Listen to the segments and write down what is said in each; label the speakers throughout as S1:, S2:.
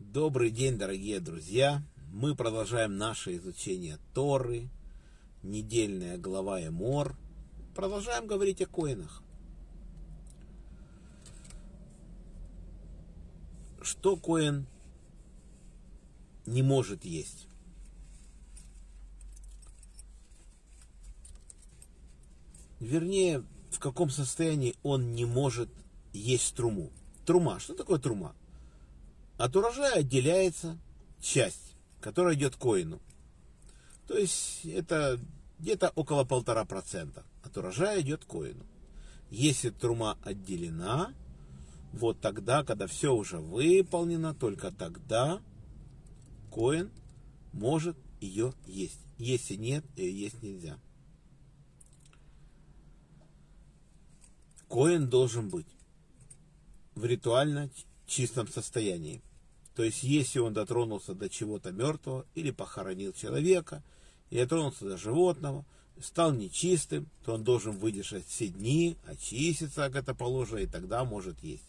S1: Добрый день, дорогие друзья! Мы продолжаем наше изучение Торы, недельная глава Эмор. Продолжаем говорить о коинах. Что коин не может есть? Вернее, в каком состоянии он не может есть труму. Трума. Что такое трума? От урожая отделяется часть, которая идет коину. То есть это где-то около полтора процента от урожая идет коину. Если трума отделена, вот тогда, когда все уже выполнено, только тогда коин может ее есть. Если нет, ее есть нельзя. Коин должен быть ритуально чистом состоянии. То есть, если он дотронулся до чего-то мертвого, или похоронил человека, или дотронулся до животного, стал нечистым, то он должен выдержать все дни, очиститься, как это положено, и тогда может есть.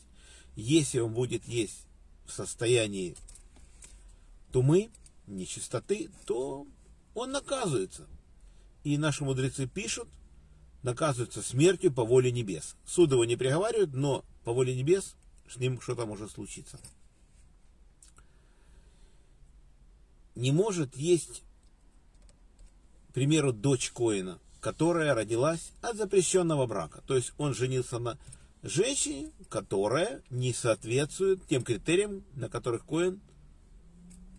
S1: Если он будет есть в состоянии тумы, нечистоты, то он наказывается. И наши мудрецы пишут, наказывается смертью по воле небес. Суд его не приговаривают, но по воле небес с ним что-то может случиться. Не может есть, к примеру, дочь Коина, которая родилась от запрещенного брака. То есть он женился на женщине, которая не соответствует тем критериям, на которых Коин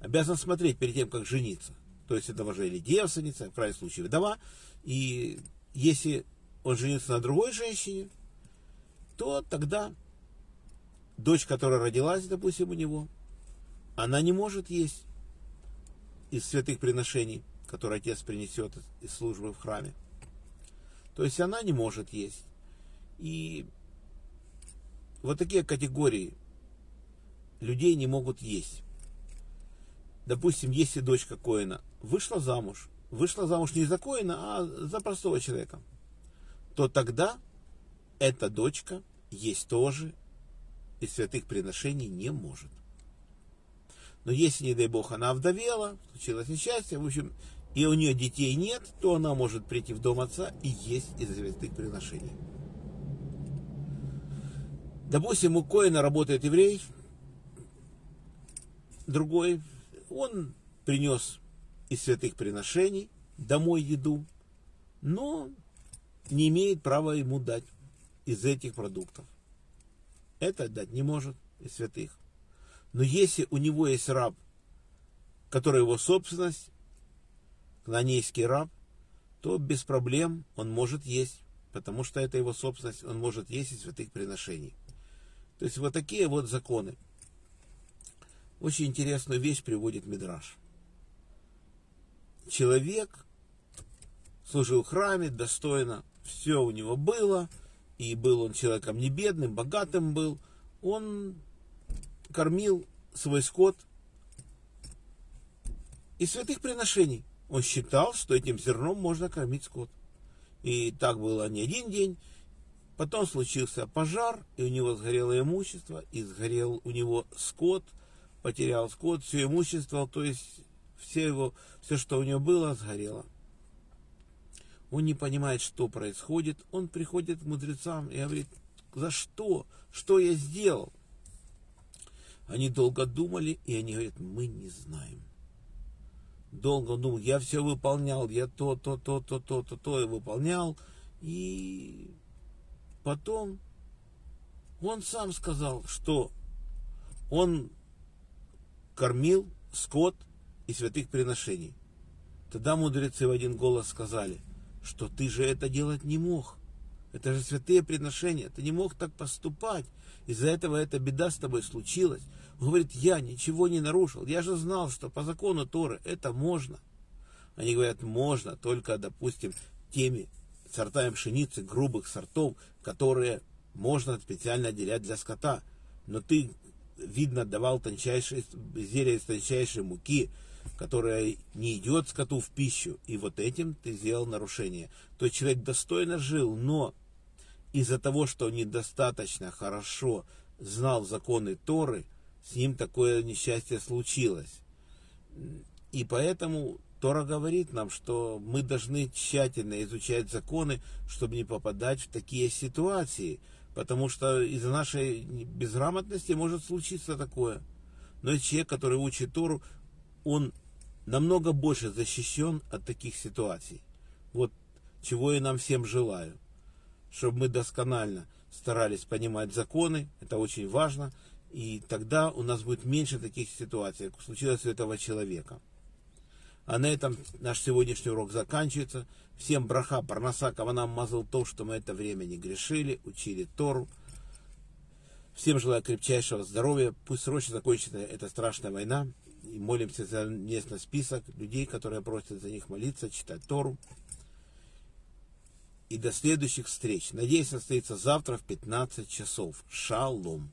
S1: обязан смотреть перед тем, как жениться. То есть это уже или девственница, в крайнем случае вдова. И если он женился на другой женщине, то тогда дочь, которая родилась, допустим, у него, она не может есть из святых приношений, которые отец принесет из службы в храме. То есть она не может есть. И вот такие категории людей не могут есть. Допустим, если дочка Коина вышла замуж, вышла замуж не за Коина, а за простого человека, то тогда эта дочка есть тоже из святых приношений не может. Но если, не дай Бог, она овдовела, случилось несчастье, в общем, и у нее детей нет, то она может прийти в дом отца и есть из святых приношений. Допустим, у Коина работает еврей, другой, он принес из святых приношений домой еду, но не имеет права ему дать из этих продуктов. Это дать не может из святых. Но если у него есть раб, который его собственность, кнанейский раб, то без проблем он может есть, потому что это его собственность, он может есть из святых приношений. То есть вот такие вот законы. Очень интересную вещь приводит Мидраш. Человек служил в храме достойно, все у него было – и был он человеком не бедным, богатым был, он кормил свой скот из святых приношений. Он считал, что этим зерном можно кормить скот. И так было не один день. Потом случился пожар, и у него сгорело имущество, и сгорел у него скот, потерял скот, все имущество, то есть все, его, все, что у него было, сгорело он не понимает, что происходит, он приходит к мудрецам и говорит, за что? Что я сделал? Они долго думали, и они говорят, мы не знаем. Долго думал, я все выполнял, я то, то, то, то, то, то, то и выполнял. И потом он сам сказал, что он кормил скот и святых приношений. Тогда мудрецы в один голос сказали, что ты же это делать не мог. Это же святые приношения. Ты не мог так поступать. Из-за этого эта беда с тобой случилась. Он говорит, я ничего не нарушил. Я же знал, что по закону Торы это можно. Они говорят, можно только, допустим, теми сортами пшеницы, грубых сортов, которые можно специально отделять для скота. Но ты, видно, давал тончайшие изделия из тончайшей муки, которая не идет скоту в пищу. И вот этим ты сделал нарушение. То человек достойно жил, но из-за того, что недостаточно хорошо знал законы Торы, с ним такое несчастье случилось. И поэтому Тора говорит нам, что мы должны тщательно изучать законы, чтобы не попадать в такие ситуации, потому что из-за нашей безграмотности может случиться такое. Но человек, который учит Тору, он намного больше защищен от таких ситуаций. Вот чего я нам всем желаю. Чтобы мы досконально старались понимать законы, это очень важно, и тогда у нас будет меньше таких ситуаций, как случилось у этого человека. А на этом наш сегодняшний урок заканчивается. Всем браха, парноса, каванам мазал то, что мы это время не грешили, учили Тору. Всем желаю крепчайшего здоровья. Пусть срочно закончится эта страшная война. И молимся за местный список людей, которые просят за них молиться, читать Тору. И до следующих встреч. Надеюсь, состоится завтра в 15 часов. Шалом.